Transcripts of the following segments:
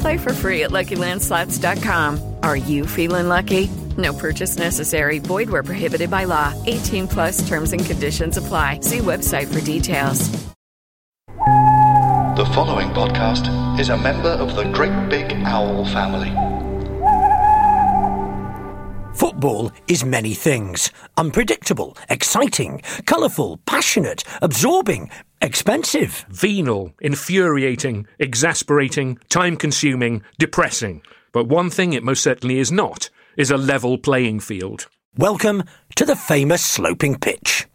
Play for free at LuckyLandSlots.com. Are you feeling lucky? No purchase necessary. Void where prohibited by law. 18 plus terms and conditions apply. See website for details. The following podcast is a member of the Great Big Owl family. Football is many things unpredictable, exciting, colourful, passionate, absorbing, expensive. Venal, infuriating, exasperating, time consuming, depressing. But one thing it most certainly is not is a level playing field. Welcome to the famous sloping pitch.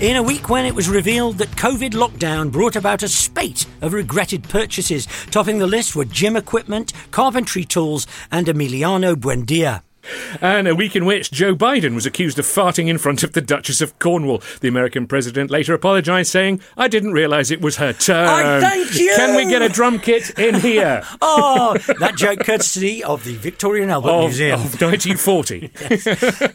In a week when it was revealed that COVID lockdown brought about a spate of regretted purchases, topping the list were gym equipment, carpentry tools, and Emiliano Buendia. And a week in which Joe Biden was accused of farting in front of the Duchess of Cornwall. The American president later apologised, saying, I didn't realise it was her turn. I thank you! Can we get a drum kit in here? Oh, that joke courtesy of the Victoria and Albert of, Museum. of 1940.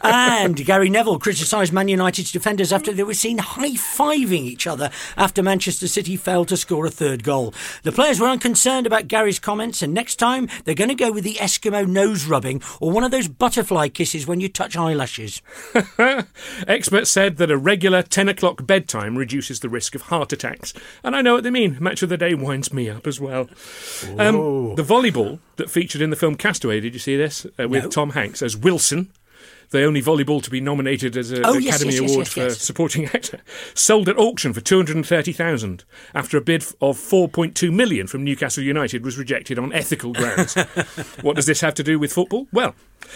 And Gary Neville criticised Man United's defenders after they were seen high fiving each other after Manchester City failed to score a third goal. The players were unconcerned about Gary's comments, and next time they're going to go with the Eskimo nose rubbing or one of those butterfly kisses when you touch eyelashes. Experts said that a regular 10 o'clock bedtime reduces the risk of heart attacks. And I know what they mean. Match of the day winds me up as well. Um, the volleyball that featured in the film Castaway, did you see this? Uh, with No. Tom Hanks as Wilson. The only volleyball to be nominated as an Oh, Academy yes, yes, Award yes, for supporting actor, sold at auction for two hundred and thirty thousand after a bid of four point two million from Newcastle United was rejected on ethical grounds. what does this have to do with football? Well,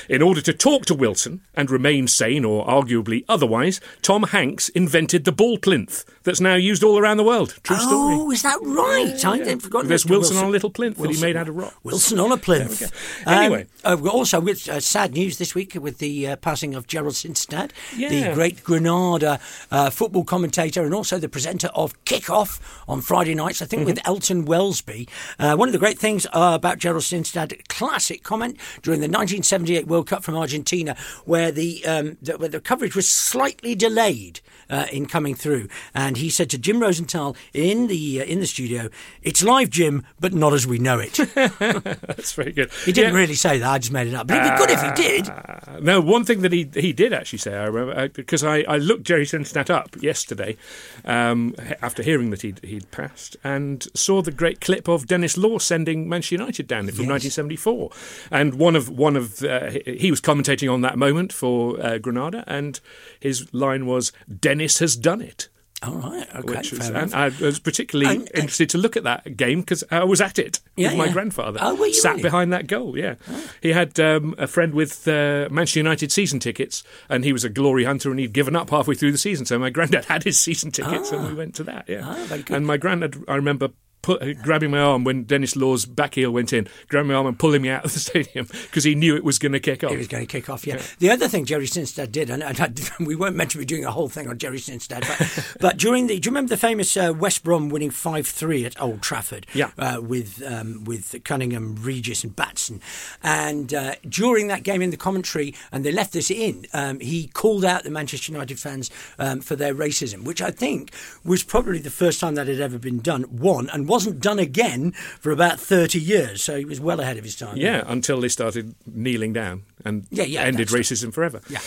in order to talk to Wilson and remain sane or arguably otherwise, Tom Hanks invented the ball plinth that's now used all around the world. True story. Oh, is that right? I had forgotten. There's Mr. Wilson on a little plinth that he made out of rock. Wilson on a plinth. Go. Anyway. Um, also with uh, sad news this week with the uh, passing of Gerald Sinstadt, Yeah. the great Granada uh, football commentator and also the presenter of Kickoff on Friday nights, I think Mm-hmm. with Elton Welsby. Uh, one of the great things uh, about Gerald Sinstadt, classic comment during the 1978 World Cup from Argentina, where the, um, the, where the coverage was slightly delayed. Uh, in coming through, and he said to Jim Rosenthal in the uh, in the studio, "It's live, Jim, but not as we know it." That's very good. He didn't Yeah. really say that. I just made it up. But it'd be good if he did. Uh, no, one thing that he he did actually say, I remember, because I, I looked Jerry Sinstadt up yesterday um, after hearing that he'd, he'd passed and saw the great clip of Denis Law sending Manchester United down it from 1974. And one of, one of uh, he, he was commentating on that moment for uh, Granada, and his line was, Denis has done it. All right. Okay. Which was, and. I was particularly And- interested to look at that game because I was at it Yeah, with my yeah. grandfather. Oh, were you sat really? behind that goal. Yeah, he had um, a friend with uh, Manchester United season tickets, and he was a glory hunter, and he'd given up halfway through the season. So my granddad had his season tickets, and we went to that. Yeah, Ah, and my granddad, I remember. Pu- grabbing my arm when Denis Law's back heel went in, grabbing my arm and pulling me out of the stadium because he knew it was going to kick off. It was going to kick off, yeah. The other thing Jerry Sinstadt did, and, and I, we weren't meant to be doing a whole thing on Jerry Sinstadt, but, but during the, do you remember the famous uh, West Brom winning five three at Old Trafford? Yeah. Uh, with um, with Cunningham, Regis, and Batson, and uh, during that game in the commentary, and they left this in, um, he called out the Manchester United fans um, for their racism, which I think was probably the first time that had ever been done. One and wasn't done again for about thirty years, so he was well ahead of his time. Yeah, until they started kneeling down and Yeah, yeah, ended racism forever. Yeah.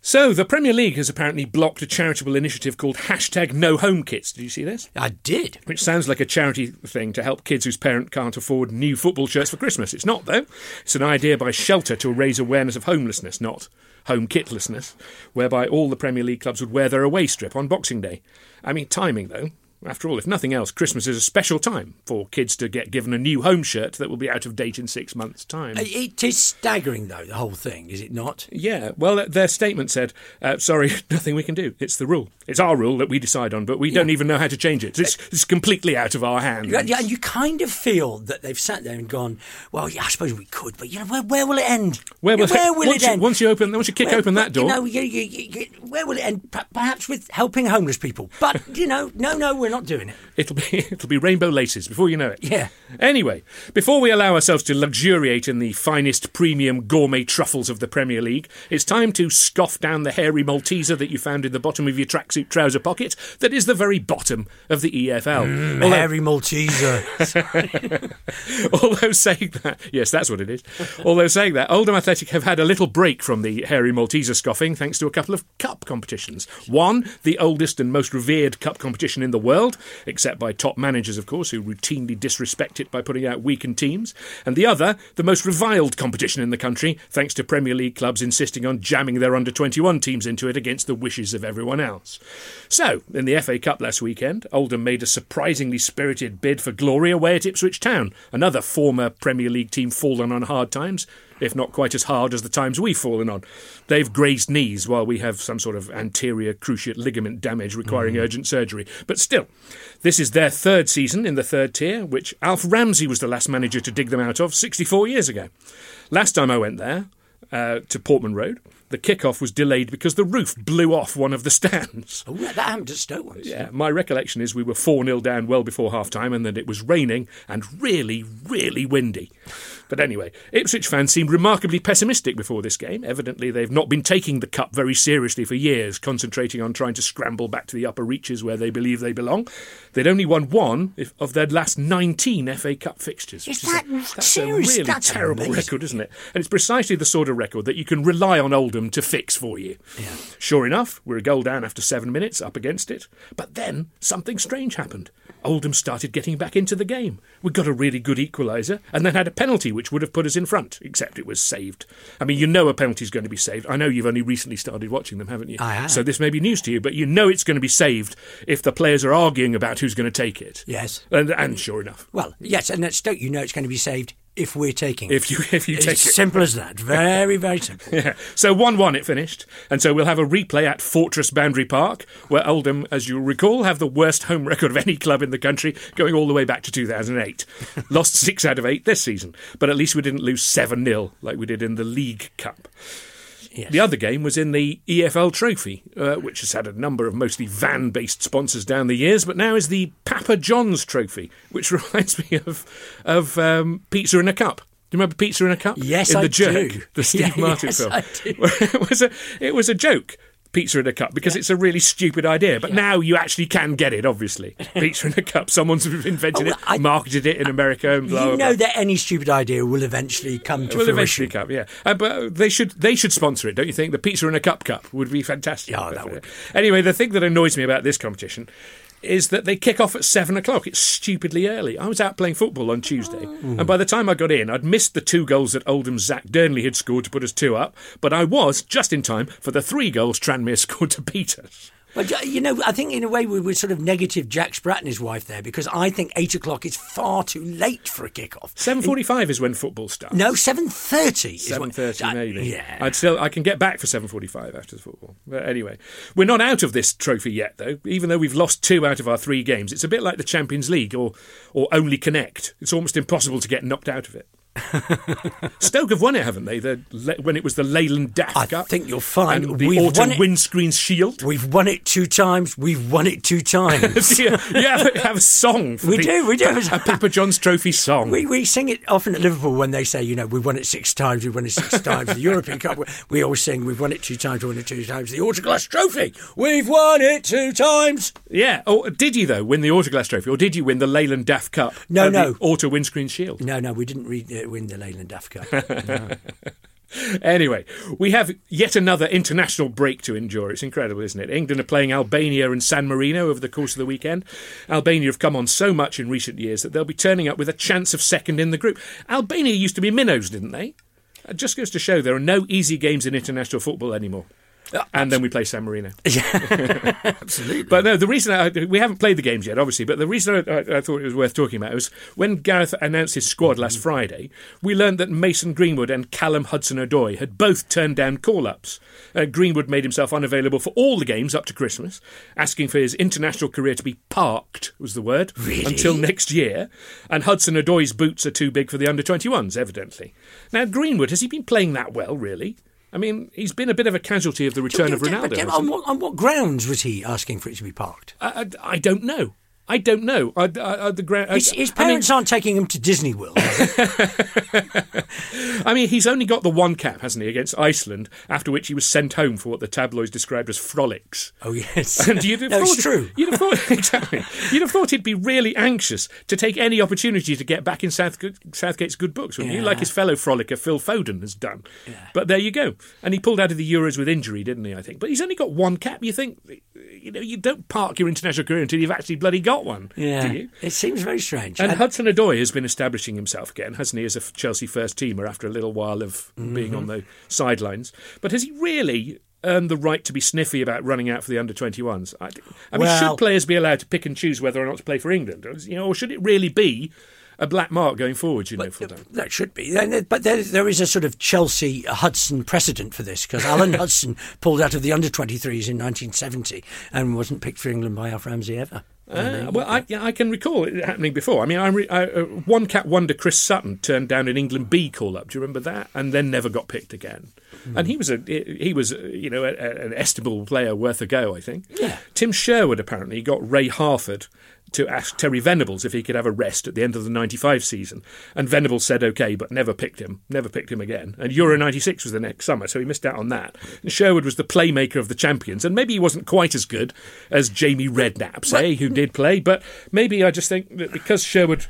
So the Premier League has apparently blocked a charitable initiative called hashtag No Home Kits. Did you see this? I did. Which sounds like a charity thing to help kids whose parent can't afford new football shirts for Christmas. It's not, though. It's an idea by Shelter to raise awareness of homelessness, not home kitlessness, whereby all the Premier League clubs would wear their away strip on Boxing Day. I mean, timing, though. After all, if nothing else, Christmas is a special time for kids to get given a new home shirt that will be out of date in six months' time. It is staggering, though, the whole thing, is it not? Yeah, well, uh, their statement said, uh, sorry, nothing we can do. It's the rule. It's our rule that we decide on, but we don't even know how to change it. It's, it's completely out of our hands. Yeah, yeah, and you kind of feel that they've sat there and gone, well, yeah, I suppose we could, but you know, where, where will it end? Where will, where will once, it you, end? once you open, once you kick Where- open that door, know, you, you, you, you- where will it end? Perhaps with helping homeless people, but you know, no, no, we're not doing it. It'll be it'll be rainbow laces before you know it. Yeah. Anyway, before we allow ourselves to luxuriate in the finest premium gourmet truffles of the Premier League, it's time to scoff down the hairy Malteser that you found in the bottom of your tracksuit trouser pocket. That is the very bottom of the EFL. Mm, Although- Harry Malteser. Although saying that, yes, that's what it is. Although saying that, Oldham Athletic have had a little break from the hairy Malteser scoffing thanks to a couple of cup competitions. One, the oldest and most revered cup competition in the world, except by top managers, of course, who routinely disrespect it by putting out weakened teams. And the other, the most reviled competition in the country, thanks to Premier League clubs insisting on jamming their under 21 teams into it against the wishes of everyone else. So, in the FA Cup last weekend, Oldham made a surprisingly spirited bid for glory away at Ipswich Town, another former Premier League team fallen on hard times, if not quite as hard as the times we've fallen on. They've grazed knees while we have some sort of anterior cruciate ligament damage requiring urgent surgery. But still, this is their third season in the third tier, which Alf Ramsey was the last manager to dig them out of 64 years ago. Last time I went there, uh, to Portman Road, the kick-off was delayed because the roof blew off one of the stands. oh, that happened at Stoke once. Yeah, my recollection is we were 4 0 down well before half time and that it was raining and really, really windy. But anyway, Ipswich fans seemed remarkably pessimistic before this game. Evidently, they've not been taking the cup very seriously for years, concentrating on trying to scramble back to the upper reaches where they believe they belong. They'd only won one of their last 19 FA Cup fixtures. Is that a, that's a really That's terrible amazing. record, isn't it? And it's precisely the sort of record that you can rely on Oldham to fix for you. Yeah. Sure enough, we're a goal down after seven minutes, up against it. But then something strange happened. Oldham started getting back into the game. We got a really good equaliser and then had a penalty which would have put us in front, except it was saved. I mean, you know a penalty's going to be saved. I know you've only recently started watching them, haven't you? I have. So this may be news to you, but you know it's going to be saved if the players are arguing about who's going to take it. Yes. And, and sure enough, Well, yes, and at Stoke, you know it's going to be saved if we're taking if you if you it's take it. simple as that. Very, very simple. Yeah. So 1 1 it finished. And so we'll have a replay at Fortress Boundary Park, where Oldham, as you'll recall, have the worst home record of any club in the country, going all the way back to 2008. Lost six out of eight this season. But at least we didn't lose 7 0 like we did in the League Cup. Yes. The other game was in the EFL Trophy, uh, which has had a number of mostly van based sponsors down the years, but now is the Papa John's Trophy, which reminds me of, of um, Pizza in a Cup. Do you remember Pizza in a Cup? Yes, in I the Jerk, do. the Steve Yeah, Martin yes, film. I do. it was a it was a joke. Pizza in a cup because it's a really stupid idea, but now you actually can get it. Obviously, pizza in a cup. Someone's invented Oh, it, I- marketed it in America, and blah you blah. know blah. that any stupid idea will eventually come to will fruition. eventually come, yeah. Uh, but they should they should sponsor it, don't you think? The pizza in a cup cup would be fantastic. Yeah, that would. Anyway, the thing that annoys me about this competition is that they kick off at seven o'clock. It's stupidly early. I was out playing football on Tuesday, Mm. and by the time I got in, I'd missed the two goals that Oldham's Zak Dearnley had scored to put us two up. But I was just in time for the three goals Tranmere scored to beat us. But uh, you know, I think in a way we were sort of negative Jack Spratt and his wife there because I think eight o'clock is far too late for a kick-off. Seven forty-five is when football starts. No, seven thirty. Seven thirty, maybe. Yeah. I'd still, I can get back for seven forty-five after the football. But anyway, we're not out of this trophy yet, though. Even though we've lost two out of our three games, it's a bit like the Champions League or or only Connect. It's almost impossible to get knocked out of it. Stoke have won it, haven't they? The, when it was the Leyland DAF I Cup. think you'll find the we've Autumn won it- Windscreen Shield. We've won it two times. We've won it two times. you have, have a song. For We the- do, we do. A, a Papa John's Trophy song. We, we sing it often at Liverpool when they say, you know, we've won it six times, we've won it six times. The European Cup, we- always sing, we've won it two times, we've won it two times. The Autoglass Trophy, we've won it two times. Yeah. Oh, did you though win the Autoglass Trophy, or did you win the Leyland DAF Cup? No, no. Auto Windscreen Shield. No, no, we didn't read. uh, win the Leyland DAF Cup. Anyway, we have yet another international break to endure. It's incredible, isn't it? England are playing Albania and San Marino over the course of the weekend. Albania have come on so much in recent years that they'll be turning up with a chance of second in the group. Albania used to be minnows, didn't they? It just goes to show there are no easy games in international football anymore. And then we play San Marino. Absolutely. But no, the reason I, we haven't played the games yet, obviously. But the reason I, I, I thought it was worth talking about was when Gareth announced his squad last Friday. We learned that Mason Greenwood and Callum Hudson-Odoi had both turned down call-ups. Uh, Greenwood made himself unavailable for all the games up to Christmas, asking for his international career to be parked was the word until next year. And Hudson-Odoi's boots are too big for the under 21s, evidently. Now Greenwood has he been playing that well, really? I mean, he's been a bit of a casualty of the return of Ronaldo. on, what, on what grounds was he asking for it to be parked? I, I, I don't know. I don't know. I, I, I- the gra- His, his I mean- parents aren't taking him to Disney World. I mean, he's only got the one cap, hasn't he, against Iceland, after which he was sent home for what the tabloids described as frolics. oh, yes. And you'd have no, thought, true. You'd have thought exactly. You'd have thought he'd be really anxious to take any opportunity to get back in South, Southgate's good books, wouldn't you? Like his fellow frolicker Phil Foden has done. But there you go. And he pulled out of the Euros with injury, didn't he? I think. But he's only got one cap. You think, you know, you don't park your international career until you've actually bloody got one, Yeah. It seems very strange. And And- Hudson Odoi has been establishing himself again, hasn't he, as a Chelsea first teamer after a little while of being mm-hmm. on the sidelines. But has he really earned the right to be sniffy about running out for the under 21s? I, I mean, Well- should players be allowed to pick and choose whether or not to play for England? Or, you know, or should it really be a black mark going forward, you know, for them? That should be. But there, there is a sort of Chelsea uh, Hudson precedent for this because Alan Hudson pulled out of the under 23s in 1970 and wasn't picked for England by Alf Ramsey ever. Uh, well, I, yeah, I can recall it happening before. I mean, I, re- I, uh, one cat wonder Chris Sutton turned down an England B call up. Do you remember that? And then never got picked again. And he was a he was uh, you know a, a- an estimable player worth a go. I think. Yeah. Tim Sherwood apparently got Ray Harford to ask Terry Venables if he could have a rest at the end of the 95 season. And Venables said okay, but never picked him, never picked him again. And Euro 96 was the next summer, so he missed out on that. And Sherwood was the playmaker of the champions, and maybe he wasn't quite as good as Jamie Redknapp, say, eh, who did play, but maybe I just think that because Sherwood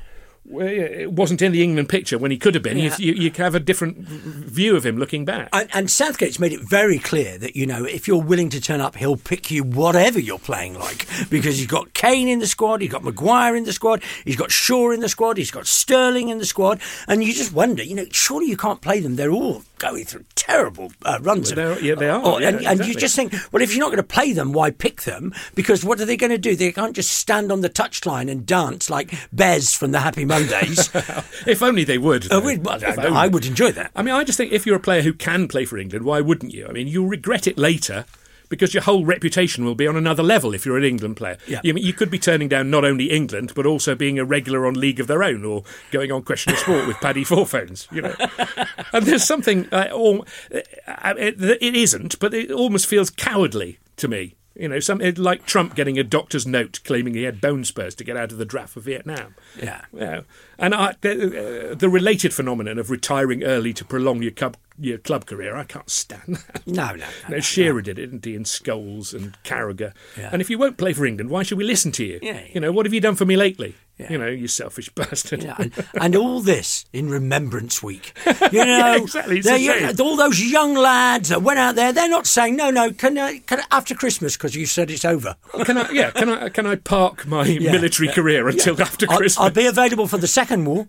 it wasn't in the England picture when he could have been, Yeah. you, you have a different view of him looking back. And, and Southgate's made it very clear that, you know, if you're willing to turn up, he'll pick you whatever you're playing like. Because he's got Kane in the squad, he's got Maguire in the squad, he's got Shaw in the squad, he's got Sterling in the squad. And you just wonder, you know, surely you can't play them. They're all going through terrible uh, runs. Well, of- yeah, they are, Oh, yeah, and, and you just think, well, if you're not going to play them, why pick them? Because what are they going to do? They can't just stand on the touchline and dance like Bez from the Happy Mondays. if only they would. Oh, well, I. I would enjoy that. I mean, I just think if you're a player who can play for England, why wouldn't you? I mean, you'll regret it later because your whole reputation will be on another level if you're an England player. Yeah. You, you could be turning down not only England, but also being a regular on League of Their Own or going on Question of Sport with Paddy Fourphones, you know. and there's something, uh, al- uh, it, it isn't, but it almost feels cowardly to me. You know, some, like Trump getting a doctor's note claiming he had bone spurs to get out of the draft for Vietnam. Yeah. Yeah, and I, the, uh, the related phenomenon of retiring early to prolong your club your club career, I can't stand that. No, no, no, No, no, Shearer did it, didn't he? And Scholes and Carragher. Yeah. And if you won't play for England, why should we listen to you? Yeah. You know, what have you done for me lately? Yeah. You know, you selfish bastard. Yeah, and, and all this in Remembrance Week. You know, exactly, a young- shame. all those young lads that went out there, they're not saying, no, no, can I, can I, after Christmas, because you said it's over. can I? Yeah, can I? Can I park my Yeah, military yeah, career until after I'll, Christmas? I'll be available for the second war.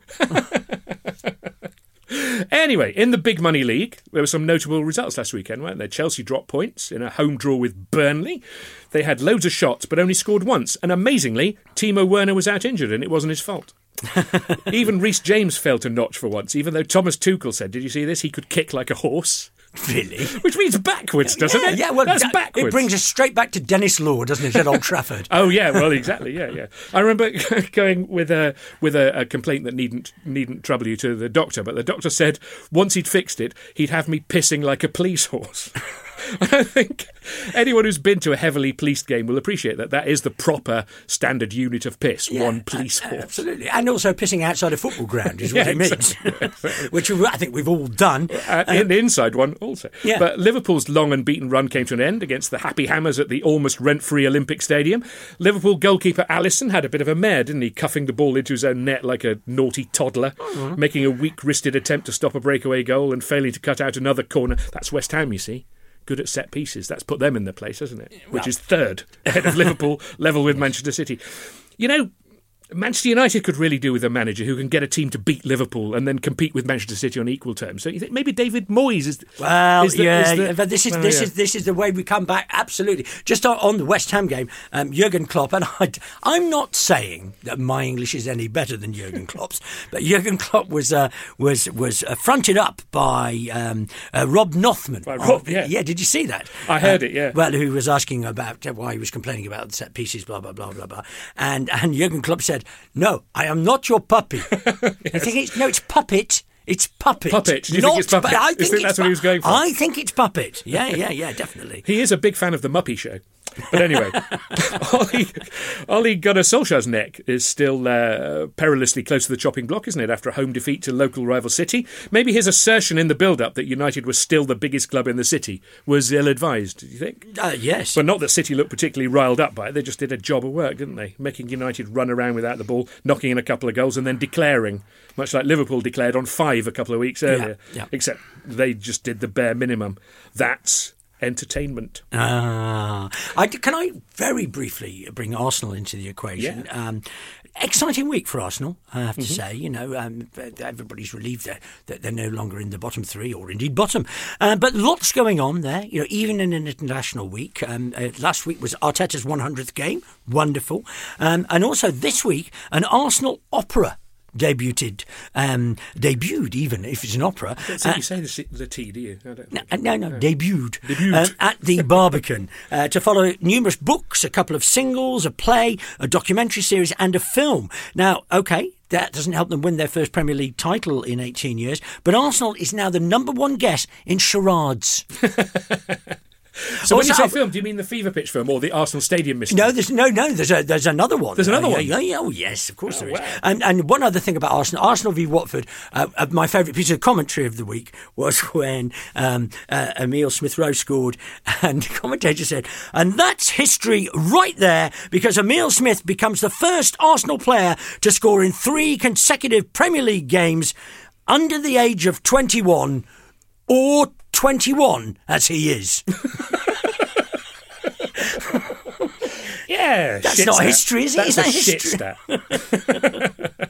Anyway, in the Big Money League, there were some notable results last weekend, weren't there? Chelsea dropped points in a home draw with Burnley. They had loads of shots, but only scored once. And amazingly, Timo Werner was out injured, and it wasn't his fault. even Reece James failed to notch for once, even though Thomas Tuchel said, "Did you see this? He could kick like a horse." Really? Which means backwards, doesn't yeah, it? Yeah, well, that's that- backwards. It brings us straight back to Denis Law, doesn't it, at Old Trafford? Oh yeah, well exactly, yeah, yeah. I remember going with a with a, a complaint that needn't needn't trouble you to the doctor, but the doctor said once he'd fixed it, he'd have me pissing like a police horse. I think anyone who's been to a heavily policed game will appreciate that that is the proper standard unit of piss. Yeah, one police a- horse. Absolutely. And also pissing outside a football ground is what Yeah, it means. exactly, Which I think we've all done. Uh, in the inside one also. Yeah. But Liverpool's long and beaten run came to an end against the Happy Hammers at the almost rent free Olympic Stadium. Liverpool goalkeeper Alisson had a bit of a mare, didn't he? Cuffing the ball into his own net like a naughty toddler, Mm-hmm. making a weak wristed attempt to stop a breakaway goal and failing to cut out another corner. That's West Ham, you see. Good at set pieces. That's put them in their place, hasn't it? Which is third ahead of Liverpool, level with Manchester City. You know, Manchester United could really do with a manager who can get a team to beat Liverpool and then compete with Manchester City on equal terms. So you think maybe David Moyes is Well, is the- yeah, is the- yeah, but this is well, this yeah. is this is the way we come back. Absolutely, just on, on the West Ham game, um, Jurgen Klopp, and I, I'm not saying that my English is any better than Jurgen Klopp's, but Jurgen Klopp was uh, was was uh, fronted up by um, uh, Rob Nothman. By Rob, yeah. yeah. Did you see that? I heard Uh, it, yeah. Well, who was asking about why he was complaining about the set pieces, blah blah blah blah blah, and and Jurgen Klopp said, "No, I am not your puppy." I think it's no, it's puppet. It's puppet. Puppet. Do you think it's puppet? pu- I You think think it's that's what he was going for? I think it's puppet. Yeah, yeah, yeah, definitely. He is a big fan of the Muppy Show. But anyway, Ollie, Ollie Gunnar Solskjaer's neck is still uh, perilously close to the chopping block, isn't it, after a home defeat to local rival City? Maybe his assertion in the build-up that United was still the biggest club in the city was ill-advised, do you think? Uh, yes. But not that City looked particularly riled up by it. They just did a job of work, didn't they? Making United run around without the ball, knocking in a couple of goals, and then declaring, much like Liverpool declared on five a couple of weeks earlier. yeah. Except they just did the bare minimum. That's entertainment. Ah, I, can I very briefly bring Arsenal into the equation? Yeah. Um, exciting week for Arsenal, I have to Mm-hmm. say. You know, um, everybody's relieved that, that they're no longer in the bottom three, or indeed bottom. Uh, but lots going on there. You know, even in an international week. Um, uh, last week was Arteta's 100th game, wonderful, um, and also this week an Arsenal opera. Debuted, um, debuted even if it's an opera. Don't Uh, you say the, the T, do you? Don't no, uh, no, no, debuted, Debuted. uh, at the Barbican uh, to follow numerous books, a couple of singles, a play, a documentary series, and a film. Now, okay, that doesn't help them win their first Premier League title in 18 years, but Arsenal is now the number one guess in charades. So when you say film, do you mean the Fever Pitch film or the Arsenal Stadium mystery? No, there's no, no. There's a, there's another one. There's another Uh, one? Yeah, yeah, oh, yes, of course Oh, there is. wow. And and one other thing about Arsenal, Arsenal v Watford. Uh, uh, my favourite piece of commentary of the week was when um, uh, Emile Smith Rowe scored, and the commentator said, "And that's history right there, because Emile Smith becomes the first Arsenal player to score in three consecutive Premier League games under the age of 21 or 21 as he is." Yeah, That's not stat. history, is it? That's that a shit stat.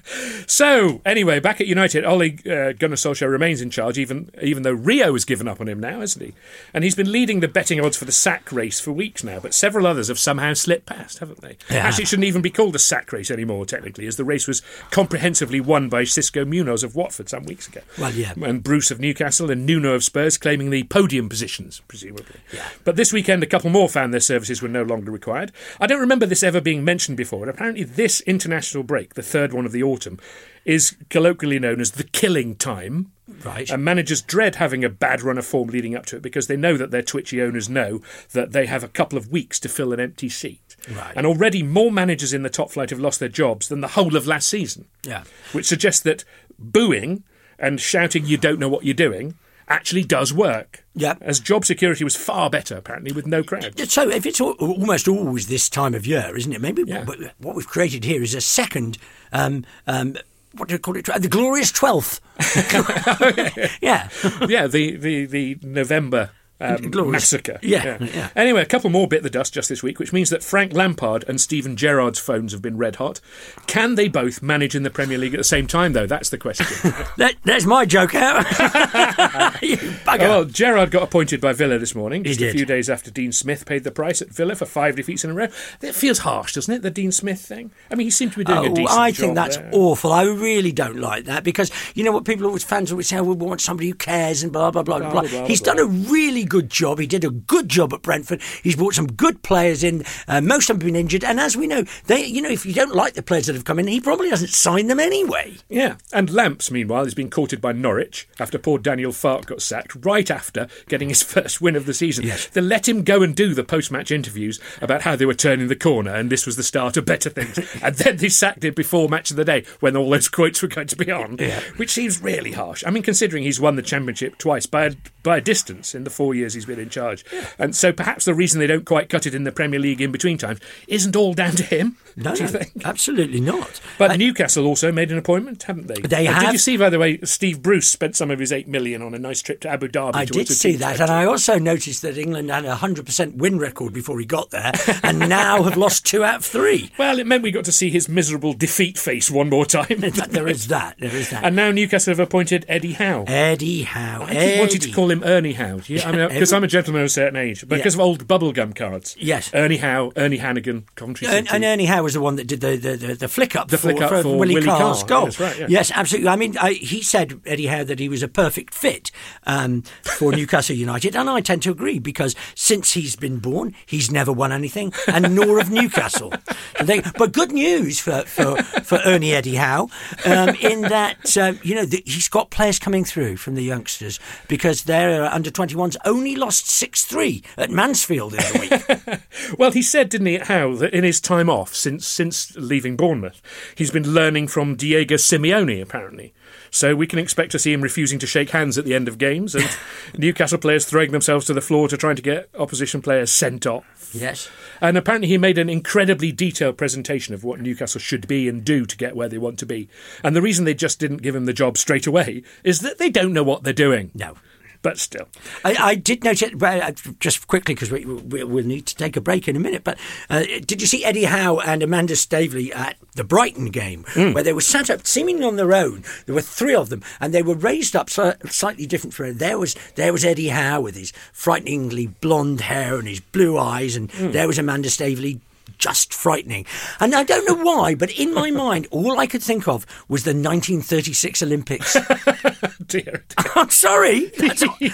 so, anyway, back at United, Ole uh, Gunnar Solskjaer remains in charge, even even though Rio has given up on him now, hasn't he? And he's been leading the betting odds for the sack race for weeks now, but several others have somehow slipped past, haven't they? Yeah. Actually, it shouldn't even be called a sack race anymore, technically, as the race was comprehensively won by Xisco Munoz of Watford some weeks ago. Well, yeah. And Bruce of Newcastle and Nuno of Spurs claiming the podium positions, presumably. Yeah. But this weekend, a couple more found their services were no longer required. I don't remember this ever being mentioned before, and apparently this international break, the third one of the autumn, is colloquially known as the killing time. Right. And managers dread having a bad run of form leading up to it because they know that their twitchy owners know that they have a couple of weeks to fill an empty seat. Right. And already more managers in the top flight have lost their jobs than the whole of last season. Yeah. Which suggests that booing and shouting you don't know what you're doing actually does work. Yeah. As job security was far better, apparently, with no crowd. So if it's al- almost always this time of year, isn't it? Maybe Yeah. what, what we've created here is a second. Um, um, what do you call it? The glorious twelfth. yeah. yeah, the, the, the November um, massacre. Yeah, yeah. Anyway, a couple more bit the dust just this week, which means that Frank Lampard and Steven Gerrard's phones have been red hot. Can they both manage in the Premier League at the same time, though? That's the question. That, there's my joke out. you bugger. Oh, well, Gerrard got appointed by Villa this morning, He just a few days after Dean Smith paid the price at Villa for five defeats in a row. That feels harsh, doesn't it, the Dean Smith thing? I mean, he seemed to be doing a Oh, decent I job think that's there. awful. I really don't like that because you know what people always fans always say, "We want somebody who cares," and blah blah blah blah. Blah, blah. blah, He's done a really good job. He did a good job at Brentford. He's brought some good players in. Uh, most of them have been injured, and as we know, they you know if you don't like the players that have come in, he probably doesn't sign them anyway. Yeah, and Lamps, meanwhile, has been courted by Norwich after poor Daniel Farke got sacked right after getting his first win of the season. Yes. They let him go and do the post-match interviews about how they were turning the corner and this was the start of better things. and then they sacked him before match of the day when all those quotes were going to be on, Yeah. which seems really harsh. I mean, considering he's won the championship twice by a, by a distance in the four years he's been in charge, and so perhaps the reason they don't quite cut it in the Premier League in between times isn't all down to him. No, do you think? absolutely not. But Uh, Newcastle also made an appointment, haven't they? They Uh, Did you see, by the way, Steve Bruce spent some of his eight million on a nice trip to Abu Dhabi? I did see that, and I also noticed that England had a hundred percent win record before he got there, and now have lost two out of three. Well, it meant we got to see his miserable defeat face one more time. there is that. There is that. and now Newcastle have appointed Eddie Howe. Eddie Howe. I keep wanting to call him Ernie Howe. Yeah, I mean, because I'm a gentleman of a certain age, but Yeah. because of old bubblegum cards. Yes. Ernie Howe, Ernie Hannigan, Coventry And, and Ernie Howe was the one that did the, the, the, the flick up The for, flick up for, for Willie, Willie Carr's Carr. goal. That's right, yeah. Yes, absolutely. I mean, I, he said Eddie Howe that he was a perfect fit um, for Newcastle United, and I tend to agree because since he's been born, he's never won anything, and nor have Newcastle. They, but good news for, for, for Ernie Eddie Howe um, in that um, you know the, he's got players coming through from the youngsters because they're under 21s only lost six three at Mansfield in the week. Well, he said, didn't he, how that in his time off since since leaving Bournemouth, he's been learning from Diego Simeone, apparently. So we can expect to see him refusing to shake hands at the end of games, and Newcastle players throwing themselves to the floor to try to get opposition players sent off. yes. And apparently, he made an incredibly detailed presentation of what Newcastle should be and do to get where they want to be. And the reason they just didn't give him the job straight away is that they don't know what they're doing. No. But still. I, I did notice, well, uh, just quickly, because we, we, we'll need to take a break in a minute, but uh, did you see Eddie Howe and Amanda Staveley at the Brighton game, where they were sat up seemingly on their own? There were three of them, and they were raised up sli- slightly different from There was, there was Eddie Howe with his frighteningly blonde hair and his blue eyes, and there was Amanda Staveley. Just frightening. And I don't know why, but in my mind, all I could think of was the 1936 Olympics. Dear. I'm sorry.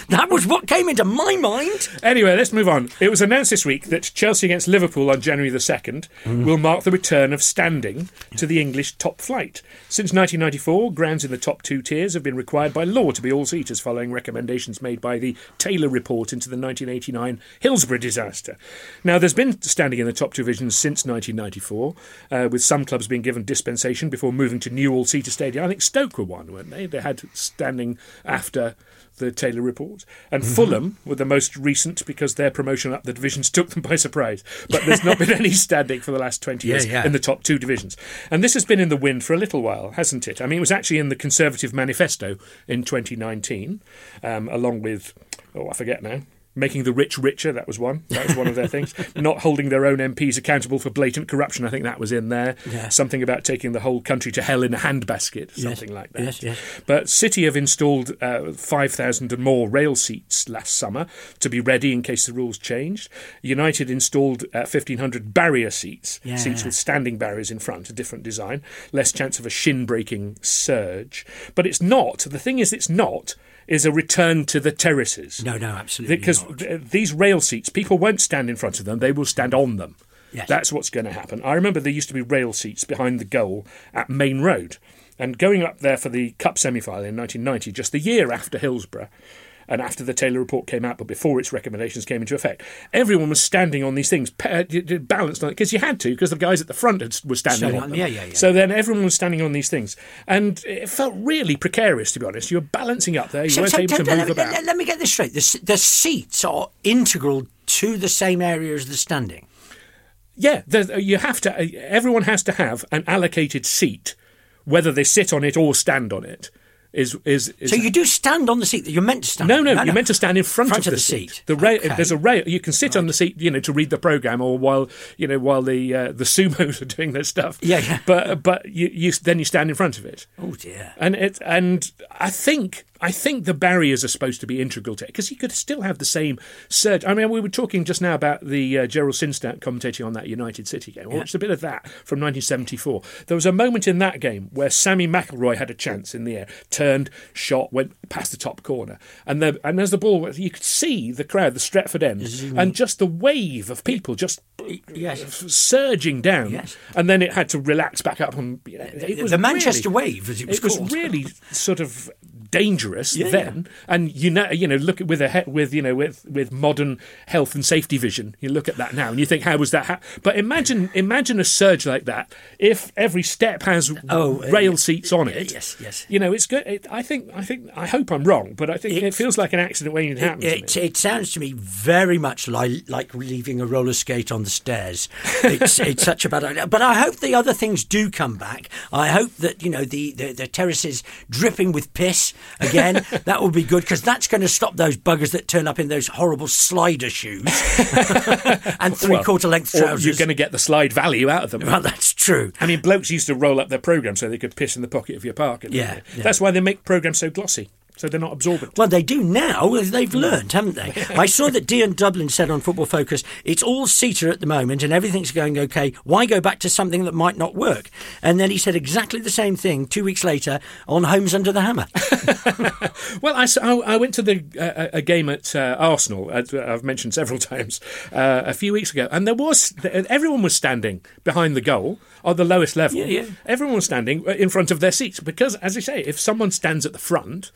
That was what came into my mind. Anyway, let's move on. It was announced this week that Chelsea against Liverpool on January the 2nd mm. will mark the return of standing to the English top flight. Since 1994, grounds in the top two tiers have been required by law to be all seaters following recommendations made by the Taylor report into the 1989 Hillsborough disaster. Now, there's been standing in the top two since 1994, uh, with some clubs being given dispensation before moving to new all seater stadium. I think Stoke were one, weren't they? They had standing after the Taylor report. And Mm-hmm. Fulham were the most recent because their promotion up the divisions took them by surprise. But there's not been any standing for the last 20 Yeah, years yeah. in the top two divisions. And this has been in the wind for a little while, hasn't it? I mean, it was actually in the Conservative Manifesto in 2019, um, along with, oh, I forget now. Making the rich richer, that was one. That was one of their things. Not holding their own MPs accountable for blatant corruption, I think that was in there. Yeah. Something about taking the whole country to hell in a handbasket, Yes. something like that. Yes, yes. But City have installed uh, 5,000 and more rail seats last summer to be ready in case the rules changed. United installed uh, 1,500 barrier seats, Yeah. seats with standing barriers in front, a different design, less chance of a shin breaking surge. But it's not, the thing is, it's not, is a return to the terraces. No, no, absolutely Because these rail seats, people won't stand in front of them, they will stand on them. Yes. That's what's going to happen. I remember there used to be rail seats behind the goal at Maine Road. And going up there for the Cup semi final in 1990, just the year after Hillsborough, and after the Taylor report came out, but before its recommendations came into effect, everyone was standing on these things, uh, balanced on it, because you had to, because the guys at the front had, were standing Standing on them. yeah, yeah, yeah. So then everyone was standing on these things. And it felt really precarious, to be honest. You were balancing up there, you So- weren't so- able to let, move me- about. let- let me get this straight. The, the seats are integral to the same area as the standing. Yeah, uh, you have to. uh, Everyone has to have an allocated seat, whether they sit on it or stand on it. Is is, is So you do stand on the seat that you're meant to stand. no, on. no, you're meant to stand in front, Front of, of the, the seat. seat. The rail, Okay. there's a rail. You can sit on the seat, you know, to read the program, or while you know while the uh, the sumos are doing their stuff. Yeah, yeah. But but you, you then you stand in front of it. Oh dear. And it and I think I think the barriers are supposed to be integral to it because you could still have the same surge. I mean, we were talking just now about the uh, Gerald Sinstadt commentating on that United City game. Well, it's a bit of that from 1974. There was a moment in that game where Sammy McIlroy had a chance in the air, turned, shot, went past the top corner, and the, and as the ball, went, you could see the crowd, the Stretford end, and just the wave of people just Yes. surging down, Yes. and then it had to relax back up. And you know, it was the Manchester really- Wave, as it was it was really sort of dangerous Yeah, then and you know you know look at with a he- with you know with with modern health and safety vision you look at that now and you think how was that ha-? but imagine imagine a surge like that if every step has Oh, uh, rail yeah. seats on it Yes, yes. you know it's good it, i think i think i hope i'm wrong but i think it, It- feels like an accident waiting to happen to It, me. it sounds to me very much like like leaving a roller skate on the stairs. It's it's such a bad idea. But I hope the other things do come back. I hope that you know the the, the terraces dripping with piss again. that will be good because that's going to stop those buggers that turn up in those horrible slider shoes and three quarter length trousers. you're going to get the slide value out of them Well, that's true. I mean, blokes used to roll up their program so they could piss in the pocket of your didn't Yeah, yeah. that's why they make programs so glossy, so they're not absorbent. Well, they do now. They've learned, haven't they? I saw that Dion Dublin said on Football Focus, it's all seater at the moment and everything's going okay. Why go back to something that might not work? And then he said exactly the same thing two weeks later on Homes Under the Hammer. Well, I, I, went to the uh, a game at uh, Arsenal. I've mentioned several times uh, a few weeks ago, and there was everyone was standing behind the goal on the lowest level. Yeah, yeah. Everyone was standing uh, in front of their seats because, as I say, if someone stands at the front.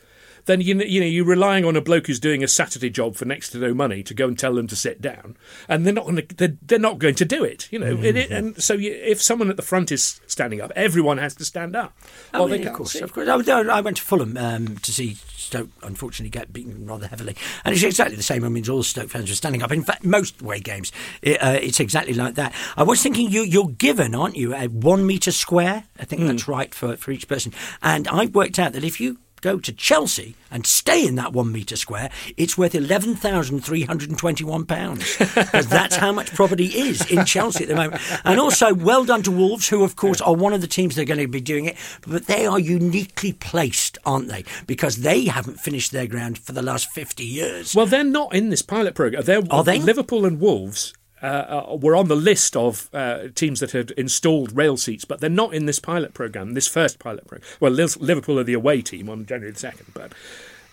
Then you you know you're relying on a bloke who's doing a Saturday job for next to no money to go and tell them to sit down, and they're not going to they're, they're not going to do it. You know, It- it- and so you, if someone at the front is standing up, everyone has to stand up. Oh, Or they yeah, of course, sit. of course. I, I went to Fulham um, to see Stoke, unfortunately, get beaten rather heavily. And it's exactly the same. I mean, all Stoke fans are standing up. In fact, most away games, it, uh, it's exactly like that. I was thinking you, you're given, aren't you, a one metre square? I think that's right for, for each person. And I've worked out that if you go to Chelsea and stay in that one metre square, it's worth £11,321. Because that's how much property is in Chelsea at the moment. And also, well done to Wolves, who, of course, are one of the teams that are going to be doing it. But they are uniquely placed, aren't they? Because they haven't finished their ground for the last 50 years. Well, they're not in this pilot program. They're, Are they? Liverpool and Wolves uh, uh, were on the list of uh, teams that had installed rail seats, but they're not in this pilot program. This first pilot program. Well, Liverpool are the away team on January the second, but.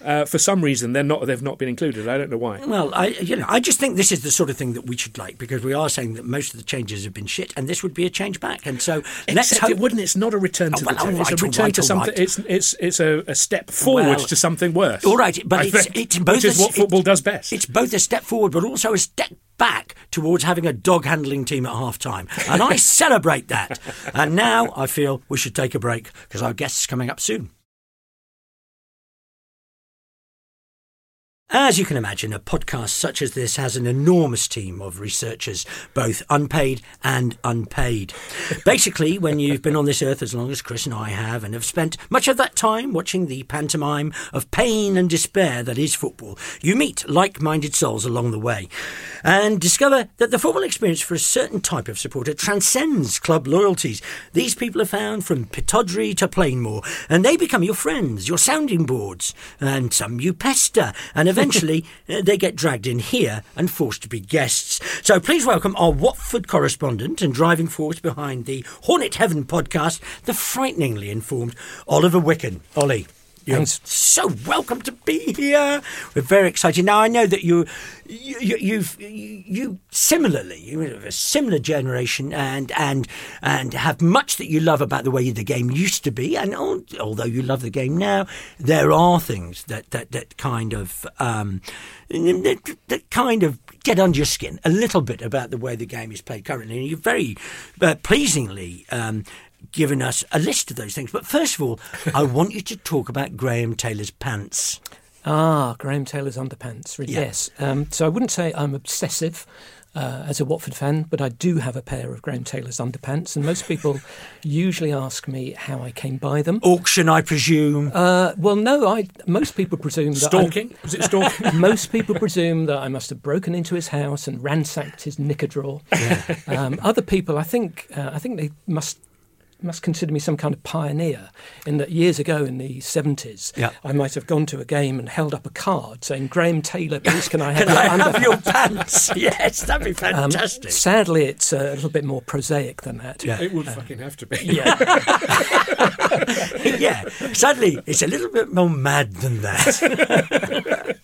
Uh, for some reason, they're not. They've not been included. I don't know why. Well, I you know I just think this is the sort of thing that we should like because we are saying that most of the changes have been shit, and this would be a change back. And so let's Except hope. it wouldn't. It's not a return to Oh, the well, table. all It's a return right, to something. right. It's it's it's a, a step forward Well, to something worse. All right, but it's, think, it's both which is a- what football does best. It's both a step forward, but also a step back towards having a dog handling team at half time. And I celebrate that. And now I feel we should take a break because our guest's are coming up soon. As you can imagine, a podcast such as this has an enormous team of researchers, both unpaid and unpaid. Basically, when you've been on this earth as long as Chris and I have, and have spent much of that time watching the pantomime of pain and despair that is football, you meet like minded souls along the way and discover that the football experience for a certain type of supporter transcends club loyalties. These people are found from Pittodrie to Plainmoor, and they become your friends, your sounding boards, and some you pester, and eventually uh, they get dragged in here and forced to be guests. So please welcome our Watford correspondent and driving force behind the Hornet Heaven podcast, the frighteningly informed Oliver Wicken. Ollie. You're so welcome to be here. We're very excited. Now I know that you, you, you you've you, you similarly you're of a similar generation and and and have much that you love about the way the game used to be. And although you love the game now, there are things that that that kind of um, that, that kind of get under your skin a little bit about the way the game is played currently. And you're very uh, pleasingly. Um, given us a list of those things. But first of all, I want you to talk about Graham Taylor's pants. Ah, Graham Taylor's underpants. Re- Yeah. Yes. Um, so I wouldn't say I'm obsessive. uh, as a Watford fan, but I do have a pair of Graham Taylor's underpants, and most people usually ask me how I came by them. Auction, I presume. Uh, well, no, I. Most people presume that Stalking? Was it stalking? most people presume that I must have broken into his house and ransacked his knicker drawer. Um, other people, I think, uh, I think they must must consider me some kind of pioneer in that years ago in the 70s Yeah. I might have gone to a game and held up a card saying Graham Taylor please can I have Can I your have underpants?" your pants? Yes, that'd be Um, fantastic. sadly it's uh, a little bit more prosaic than that Yeah. it would fucking have to be. yeah. yeah, sadly, it's a little bit more mad than that.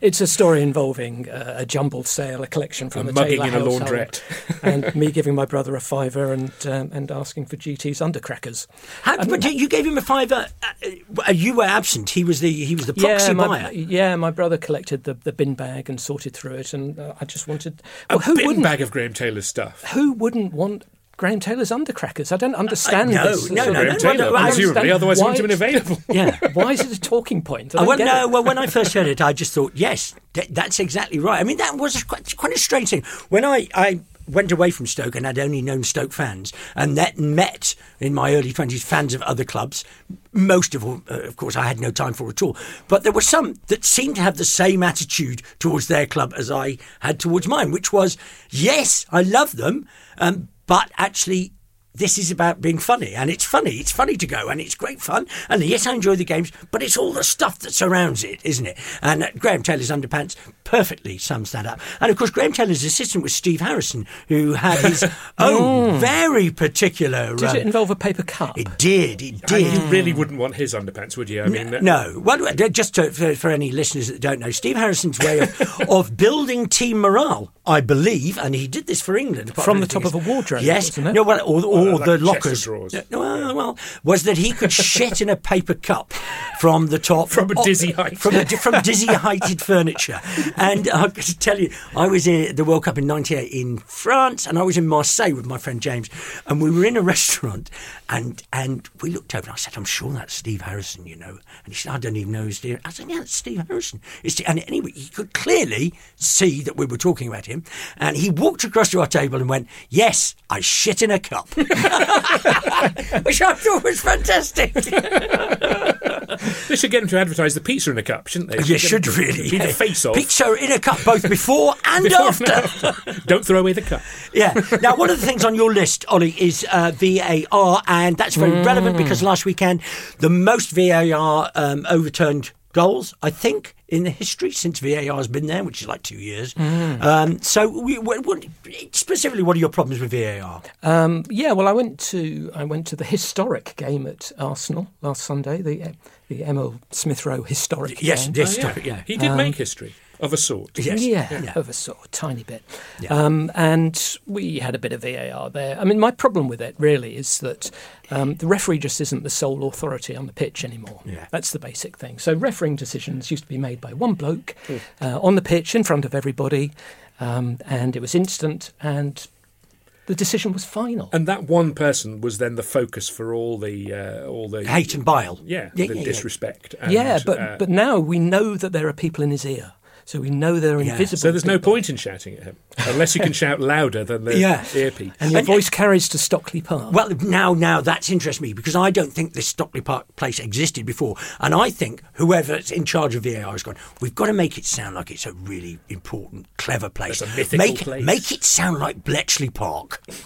It's a story involving uh, a jumbled sale, a collection from A a mugging Taylor in a laundrette. and me giving my brother a fiver and um, and asking for GT's undercrackers. How, but you gave him a fiver. Uh, you were absent. He was the he was the proxy yeah, my, buyer. yeah, my brother collected the, the bin bag and sorted through it, and uh, I just wanted. A who bin wouldn't? A bin bag of Graham Taylor's stuff. Who wouldn't want Graham Taylor's undercrackers? I don't understand no, this. no, no, Graham no, Taylor, no, I presumably, otherwise he why wouldn't have been available. Yeah. Why is it a talking point? I Uh, don't well, no. Well, when I first heard it, I just thought, yes, th- that's exactly right. I mean, that was quite, quite a strange thing. When I, I went away from Stoke and had only known Stoke fans, and that met in my early twenties fans of other clubs, most of whom, uh, of course, I had no time for at all. But there were some that seemed to have the same attitude towards their club as I had towards mine, which was, yes, I love them, um, but actually this is about being funny, and it's funny. It's funny to go, and it's great fun. And yes, I enjoy the games, but it's all the stuff that surrounds it, isn't it? And uh, Graham Taylor's underpants perfectly sums that up. And of course, Graham Taylor's assistant was Steve Harrison, who had his own very particular. Did um, it involve a paper cup? it did. It And did. you really wouldn't want his underpants, would you? I mean, that- No. Well, uh, just to, for, for any listeners that don't know, Steve Harrison's way of, of building team morale, I believe, and he did this for England. From the anything top of a wardrobe, Yes. wasn't it? No, well, or, or Oh, like the lockers. drawers. No, well, well, was that he could shit in a paper cup from the top. From a oh, dizzy height. From, a, from dizzy heighted furniture. And I've got to tell you, I was in the World Cup in 98 in France, and I was in Marseille with my friend James, and we were in a restaurant, and and we looked over, and I said, I'm sure that's Steve Harrison, you know. And he said, I don't even know who's there." I said, yeah, it's Steve Harrison. It's And anyway, he could clearly see that we were talking about him, and he walked across to our table and went, yes, I shit in a cup. Which I thought was fantastic. They should get him to advertise the pizza in a cup, shouldn't they? You Get should really. Yeah. face of. Pizza in a cup both before and Before and after. Don't throw away the cup. yeah. Now, one of the things on your list, Olly, is uh, VAR, and that's very relevant because last weekend, the most VAR um, overturned goals, I think, in the history since VAR has been there, which is like two years. Um, so, we, what, what, specifically, what are your problems with VAR? Um, yeah, well, I went to I went to the historic game at Arsenal last Sunday, the the Emile Smith Rowe historic Yes, game. yes, Oh, stop it, yeah. He did make history of a sort. Yes. Yeah, Yeah. of a sort, tiny bit. Um, and we had a bit of VAR there. I mean, my problem with it really is that um, the referee just isn't the sole authority on the pitch anymore. Yeah. That's the basic thing. So refereeing decisions used to be made by one bloke uh, on the pitch in front of everybody, um, and it was instant, and the decision was final. And that one person was then the focus for all the uh, all the Hate and bile. yeah, Yeah, the yeah, yeah. disrespect. And, yeah, but uh, but now we know that there are people in his ear, so we know they're Yeah. invisible. so there's no point in shouting at him unless you can shout louder than the Yeah. earpiece. And your And- uh, voice carries to Stockley Park. Well, now, now that's interests me because I don't think this Stockley Park place existed before, and I think whoever's in charge of VAR has gone. We've got to make it sound like it's a really important, clever place. It's a mythical make, place. Make it sound like Bletchley Park.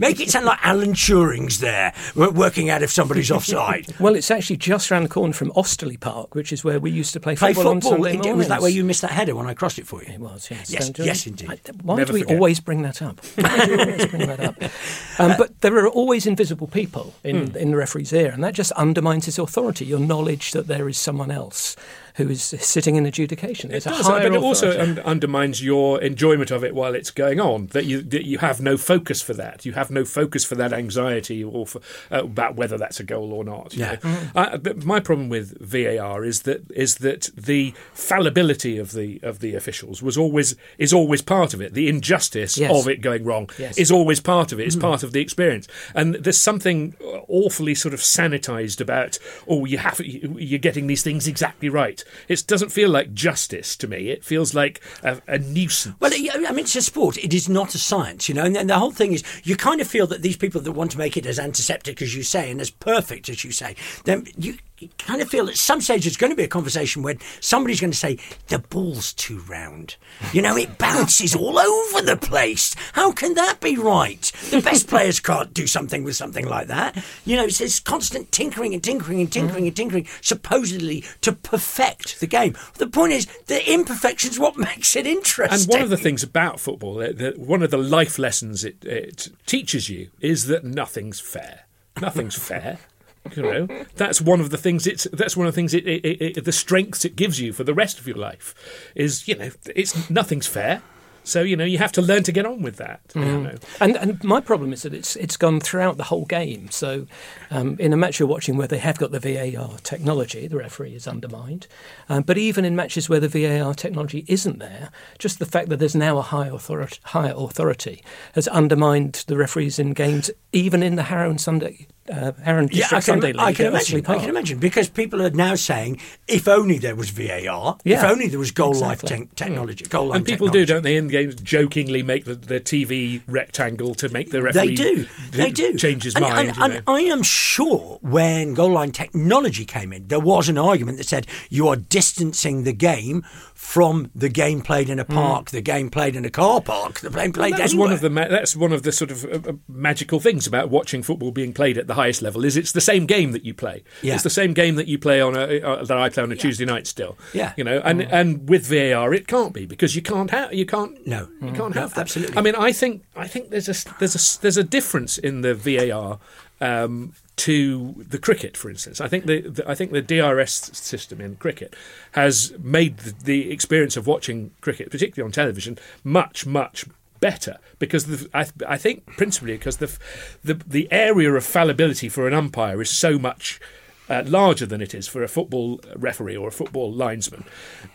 make it sound like Alan Turing's there, working out if somebody's offside. Well, it's actually just round the corner from Osterley Park, which is where we used to play Play football, football. on Sunday Indeed, mornings. was that where you missed that header when I crossed it for you? It was, yes. Yes, Don't yes, indeed. I- why Never do we forget. always bring that up? Why do we always bring that up? Um, but there are always invisible people in, Hmm. in the referee's ear, and that just undermines his authority, your knowledge that there is someone else who is sitting in adjudication. There's It a does, higher but it also un- undermines your enjoyment of it while it's going on. That you that you have no focus for that. You have no focus for that anxiety or for, uh, about whether that's a goal or not. you Yeah. know. I, but my problem with VAR is that is that the fallibility of the of the officials was always is always part of it. The injustice Yes. of it going wrong Yes. is always part of it. It's mm-hmm. part of the experience. And there's something awfully sort of sanitized about. Oh, you have you're getting these things exactly right. It doesn't feel like justice to me. It feels like a, a nuisance. Well, I mean, it's a sport. It is not a science, you know. And, and the whole thing is, you kind of feel that these people that want to make it as antiseptic as you say and as perfect as you say, then you you kind of feel at some stage there's going to be a conversation when somebody's going to say the ball's too round. You know, it bounces all over the place. How can that be right? The best players can't do something with something like that. You know, it's this constant tinkering and tinkering and tinkering and tinkering, supposedly to perfect the game. The point is, the imperfection's what makes it interesting. And one of the things about football, one of the life lessons it, it teaches you is that nothing's fair. Nothing's fair. You know, that's one of the things. It's that's one of the things. It, it, it, the strengths it gives you for the rest of your life is, you know, it's nothing's fair. So you know you have to learn to get on with that. You Mm. know. And and my problem is that it's it's gone throughout the whole game. So um, in a match you're watching where they have got the VAR technology, the referee is undermined. Um, but even in matches where the VAR technology isn't there, just the fact that there's now a high authority, higher authority has undermined the referees in games, even in the Harrow and Sunday. Uh, Harrow and Yeah, I can, Sunday League. I can imagine. I can imagine because people are now saying, if only there was VAR, yeah, if only there was goal exactly. life te- technology, goal line And people technology. do, don't they, in games jokingly make the, the TV rectangle to make the They do. They do. change his and, mind. And, you and. I am sure when goal line technology came in, there was an argument that said you are distancing the game from the game played in a park, the game played in a car park, the game played Hmm. that's anywhere. one of the ma- that's one of the sort of uh, uh, magical things about watching football being played at the highest level is it's the same game that you play. Yeah. It's the same game that you play on a uh, that I play on a Tuesday night still. Yeah. you know, and and with VAR it can't be because you can't have you can't No. you can't No, have that. absolutely. I mean, I think I think there's a there's a there's a difference in the VAR. Um, to the cricket, for instance, I think the, the I think the DRS system in cricket has made the, the experience of watching cricket, particularly on television, much much better because the, I, I think principally because the, the the area of fallibility for an umpire is so much uh, larger than it is for a football referee or a football linesman,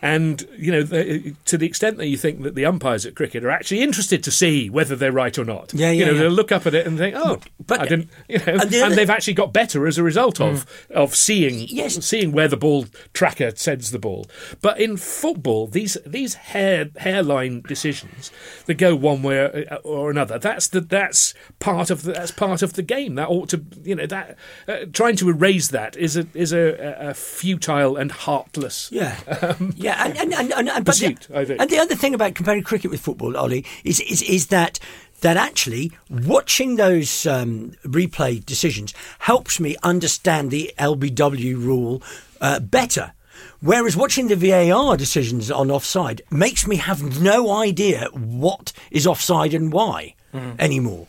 and you know the, to the extent that you think that the umpires at cricket are actually interested to see whether they're right or not. Yeah, yeah. You know yeah. they'll look up at it and think, oh, But- I didn't. You know, and and, the other- they've actually got better as a result of of seeing Yes. seeing where the ball tracker sends the ball. But in football, these these hair hairline decisions that go one way or, or another, that's the that's part of the, that's part of the game. That ought to you know that uh, trying to erase that is a is a, a futile and heartless. Yeah, yeah, and and and, and, and but the, Um, I think. and the other thing about comparing cricket with football, Olly, is is, is that that actually watching those um, replay decisions helps me understand the LBW rule uh, better. Whereas watching the VAR decisions on offside makes me have no idea what is offside and why Hmm. anymore.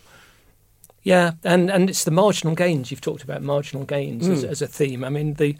Yeah, and, and it's the marginal gains. You've talked about marginal gains as, hmm. as a theme. I mean, the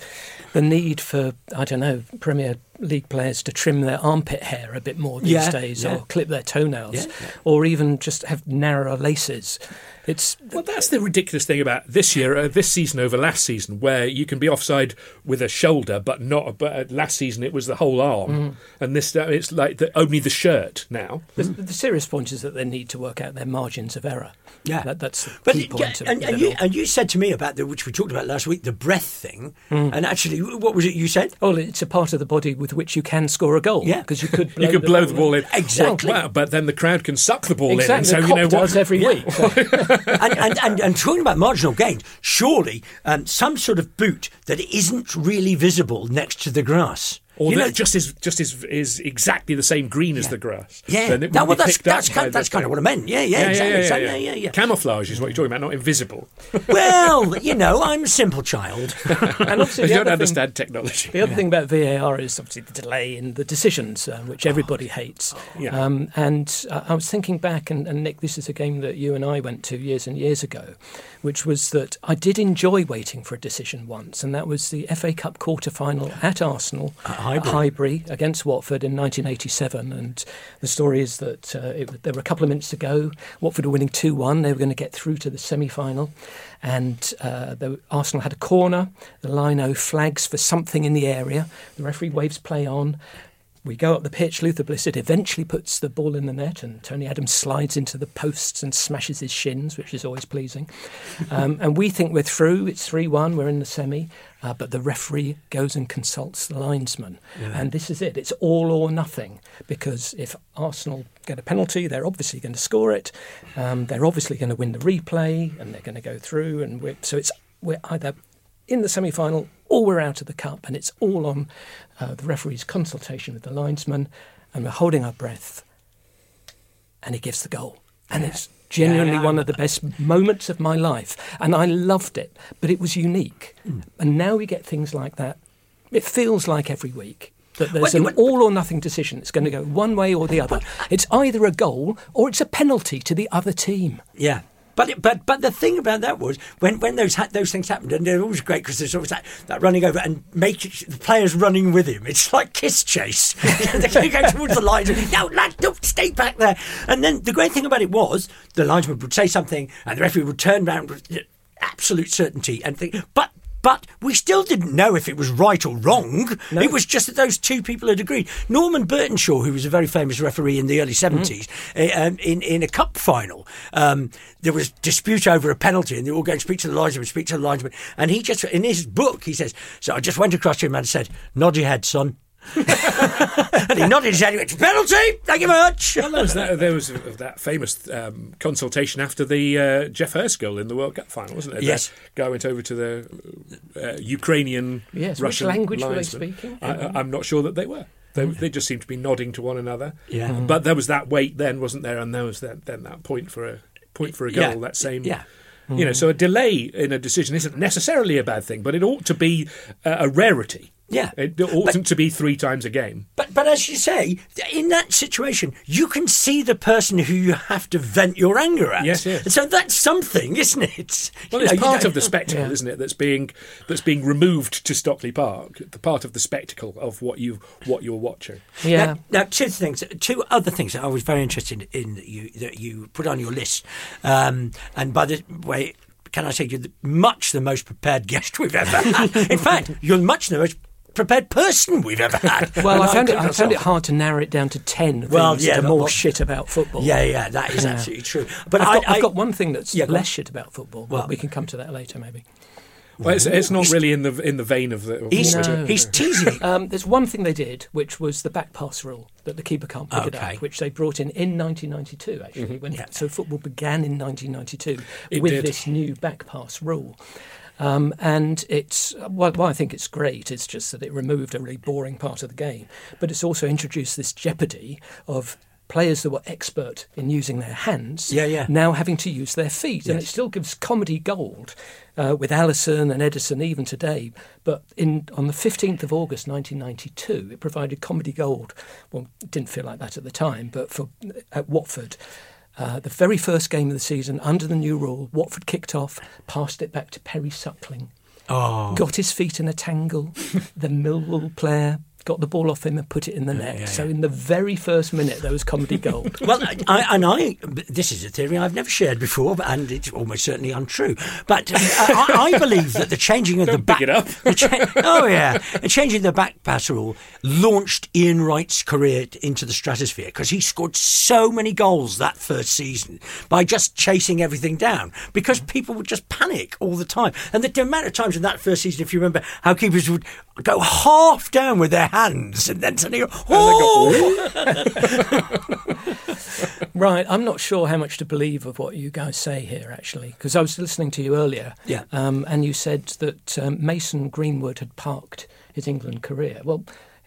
the need for I don't know Premier League players to trim their armpit hair a bit more these Yeah, days, yeah. or clip their toenails, yeah. or even just have narrower laces. It's Well, that's the ridiculous thing about this year, uh, this season over last season, where you can be offside with a shoulder, but not. But uh, last season it was the whole arm, and this uh, it's like the, only the shirt now. the, the serious point is that they need to work out their margins of error. Yeah, that, that's the But key it- point. yeah, of and, and, you, and you said to me about the which we talked about last week, the breath thing, Hmm. and actually, what was it you said? Oh, it's a part of the body with which you can score a goal. Yeah. because you could blow You could blow the ball in Exactly. Well, but then the crowd can suck the ball Exactly, in, and so the you know cop what? does every week. So- and, and, and, and talking about marginal gains, surely um, some sort of boot that isn't really visible next to the grass. Or You know- just is just is is exactly the same green as the grass. Yeah, Then it no, well, that's that's kind, that's kind of what I meant. Yeah, yeah, Yeah, exactly. yeah, yeah, So, yeah, yeah, yeah. Camouflage is what you're talking about, not invisible. Well, you know, I'm a simple child. and obviously I don't other thing- understand technology. The other thing about VAR is obviously the delay in the decisions, uh, which everybody hates. Yeah. Um, and uh, I was thinking back, and, and Nick, this is a game that you and I went to years and years ago, which was that I did enjoy waiting for a decision once, and that was the FA Cup quarter final at Arsenal, At Highbury. Highbury against Watford in 1987. And the story is that uh, it, there were a couple of minutes to go. Watford were winning 2 1. They were going to get through to the semi final. And uh, the, Arsenal had a corner. The lino flags for something in the area. The referee waves play on. we go up the pitch. Luther Blissett eventually puts the ball in the net, and Tony Adams slides into the posts and smashes his shins, which is always pleasing. Um, and we think we're through. It's 3 1, we're in the semi. Uh, but the referee goes and consults the linesman. And this is it. It's all or nothing. Because if Arsenal get a penalty, they're obviously going to score it. Um, they're obviously going to win the replay, and they're going to go through. And we're, so it's we're either in the semi final or we're out of the cup. And it's all on uh, the referee's consultation with the linesman. And we're holding our breath. And he gives the goal. And it's genuinely one of the best moments of my life. And I loved it, but it was unique. Hmm. And now we get things like that. It feels like every week that there's an all or nothing decision. It's going to go one way or the other. It's either a goal or it's a penalty to the other team. Yeah. But, but but the thing about that was when, when those ha- those things happened and they're always great because there's always that, that running over and make it, the players running with him. It's like kiss chase. they go towards the lines and no lad, don't stay back there. And then the great thing about it was the linesman would say something and the referee would turn around with absolute certainty and think, but. But we still didn't know if it was right or wrong. It was just that those two people had agreed. Norman Burtenshaw, who was a very famous referee in the early 70s, uh, um, in, in a cup final, um, there was dispute over a penalty, and they were all going to speak to the linesman, speak to the linesman. And he just, in his book, he says, So I just went across to him and said, Nod your head, son. And he nodded his head. He went, Penalty! Thank you very much. Well, there was that, there was that famous um, consultation after the uh, Geoff Hurst goal in the World Cup final, wasn't there? Yes. The guy went over to the uh, Ukrainian. Yes, which Russian language were they speaking? I, I'm not sure that they were. They, they just seemed to be nodding to one another. Yeah. Mhm. But there was that wait then, wasn't there? And there was that, then that point for a point for a goal. Yeah. That same. Yeah. You know, so a delay in a decision isn't necessarily a bad thing, but it ought to be uh, a rarity. Yeah. It oughtn't to be three times a game. But but as you say, in that situation, you can see the person who you have to vent your anger at. Yes, yes. So that's something, isn't it? Well, You it's know, part of the spectacle, isn't it? That's being that's being removed to Stockley Park. The part of the spectacle of what you what you're watching. Yeah. Now, now, two things, two other things that I was very interested in that you that you put on your list, um, and by the way, can I say you're the, much the most prepared guest we've ever had. in fact, you're much the most prepared person we've ever had. Well, I found it. I found it hard to narrow it down to ten Well, things yeah, that are more what- shit about football. Yeah, yeah, that is Yeah. absolutely true. But I've, I, got, I've got one thing that's Yeah, less shit about football. Well- we can come to that later, maybe. Well, it's, it's not really in the in the vein of the. Of He's, what he's teasing. Um, there's one thing they did, which was the back pass rule that the keeper can't pick it up, which they brought in in 1992. Actually, when Yeah. so football began in 1992 It with did. this new back pass rule. Um, and it's well, well, I think it's great. It's just that it removed a really boring part of the game, but it's also introduced this jeopardy of players that were expert in using their hands Yeah, yeah. now having to use their feet, and it still gives comedy gold uh, with Alisson and Ederson even today. But in on the 15th of August 1992, it provided comedy gold. Well, it didn't feel like that at the time, but for at Watford. Uh, the very first game of the season, under the new rule, Watford kicked off, passed it back to Perry Suckling, oh, got his feet in a tangle. the Millwall player got the ball off him and put it in the net. yeah, So yeah. in the very first minute, there was comedy gold. well, I, and I, this is a theory I've never shared before, but- and it's almost certainly untrue. But uh, I, I believe that the changing of the Don't back, pick it up. the cha- oh yeah, the changing the back pass rule launched Ian Wright's career into the stratosphere because he scored so many goals that first season by just chasing everything down because people would just panic all the time. And the amount of times in that first season, if you remember, how keepers would go half down with their hands and then suddenly go, oh, Right, I'm not sure how much to believe of what you guys say here, actually, because I was listening to you earlier, Yeah. um, and you said that um, Mason Greenwood had parked his England career. Well,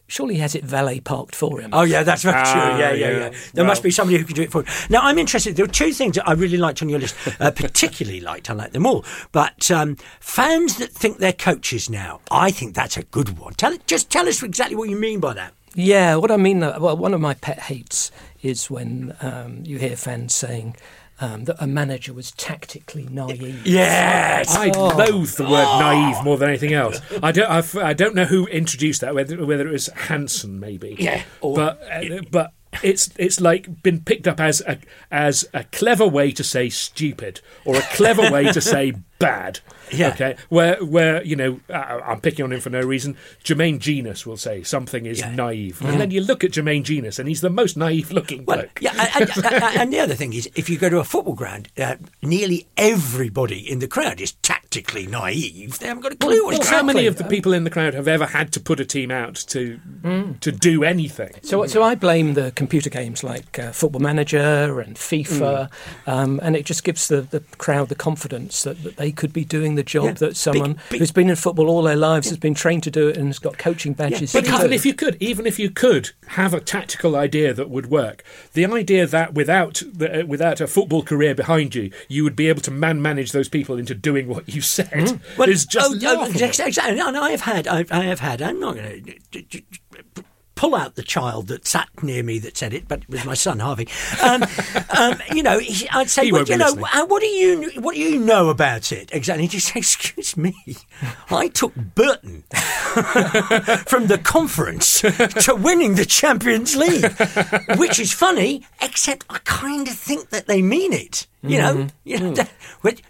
surely he has it valet parked for him. Oh yeah, that's very Ah, true. Yeah, yeah, yeah. yeah. There must be somebody who can do it for him. Now I'm interested. There were two things that I really liked on your list. Uh, particularly liked. I like them all. But um, fans that think they're coaches now, I think that's a good one. Tell just tell us exactly what you mean by that. Yeah, what I mean, uh, well, one of my pet hates is when um, you hear fans saying um, that a manager was tactically naive. Yes. I loathe the word naive more than anything else. I don't. I've, I don't know who introduced that. Whether whether it was Hansen, maybe. Yeah, or- but uh, but it's it's like been picked up as a as a clever way to say stupid or a clever way to say bad. Yeah. Okay. Where where you know uh, I'm picking on him for no reason. Jermaine Jenas will say something is Yeah. Naive, and then you look at Jermaine Jenas, and he's the most naive looking Well, bloke. yeah, and, and, and- the other thing is, if you go to a football ground, uh, nearly everybody in the crowd is tactically naive. They haven't got a clue Well, what's how many of the people in the crowd have ever had to put a team out to to do anything? So, so I blame the computer games like uh, Football Manager and FIFA, um, and it just gives the, the crowd the confidence that, that they could be doing the job Yeah, that someone big- who's been in football all their lives has been trained to do it and has got coaching badges. But to even if you could, even if you could have a tactical idea that would work, the idea that without the, uh, without a football career behind you, you would be able to man manage those people into doing what you said Well, is just oh, oh, exactly. And I have had, I, I have had. I'm not going to pull out the child that sat near me that said it, but it was my son Harvey. Um, um, you know, he- I'd say, well, you know, listening. uh, what do you, what do you know about it? Exactly. He just said, excuse me, I took Burton from the conference to winning the Champions League, which is funny, except I kind of think that they mean it. You know, Mm-hmm. you know.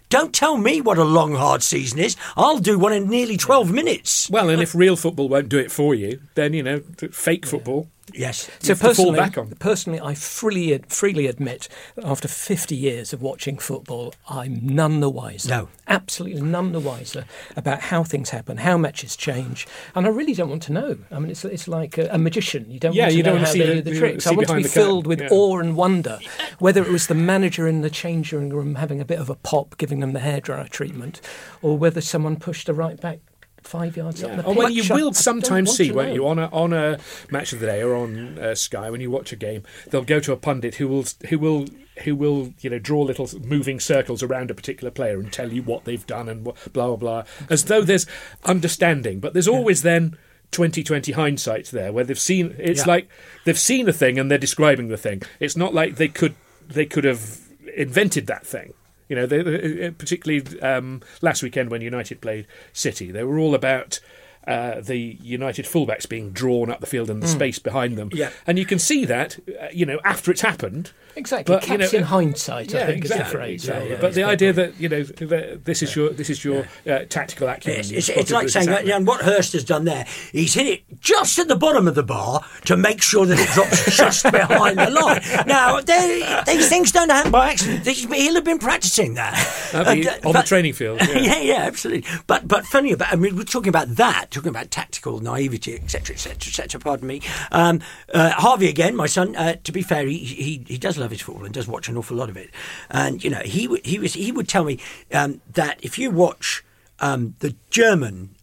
Don't tell me what a long, hard season is. I'll do one in nearly twelve minutes. well, and if real football won't do it for you, then you know fake football. Yes. So have to fall personally, personally, I freely freely admit that after 50 years of watching football, I'm none the wiser. No. absolutely none the wiser about how things happen, how matches change, and I really don't want to know. I mean, it's it's like a, a magician. You don't Yeah, want to you know don't how to they see do the- the tricks. I want to be filled with yeah. awe and wonder, whether it was the manager in the changing room having a bit of a pop, giving them the hairdryer treatment, or whether someone pushed a right back. Five yards up the Or when you I will sometimes see, won't know. you, on a on a match of the day or on uh, Sky when you watch a game, they'll go to a pundit who will who will who will you know draw little moving circles around a particular player and tell you what they've done and what, blah blah blah, as though there's understanding, but there's always then. 2020 hindsight there where they've seen it's Yeah. like they've seen a thing and they're describing the thing it's not like they could they could have invented that thing you know they, particularly um, last weekend when United played City they were all about uh, the United fullbacks being drawn up the field and the space behind them Yeah. and you can see that uh, you know after it's happened Exactly. But, you know, in hindsight, I yeah, think exactly, is the phrase. exactly. Yeah, but the yeah. idea that you know that this is your this is your uh, tactical acumen. It's, it's, it's like saying, yeah, and what Hurst has done there, he's hit it just at the bottom of the bar to make sure that it drops just behind the line. Now, these things don't happen by accident. He'll have been practicing that. Be Uh, on the training field. Yeah. yeah, yeah, absolutely. But but funny about, I mean, we're talking about that, talking about tactical naivety, etc., etc., etc. Pardon me. Um, uh, Harvey again, my son. Uh, to be fair, he, he he does love his football and does watch an awful lot of it. And you know, he he was he would tell me um, that if you watch um, the German.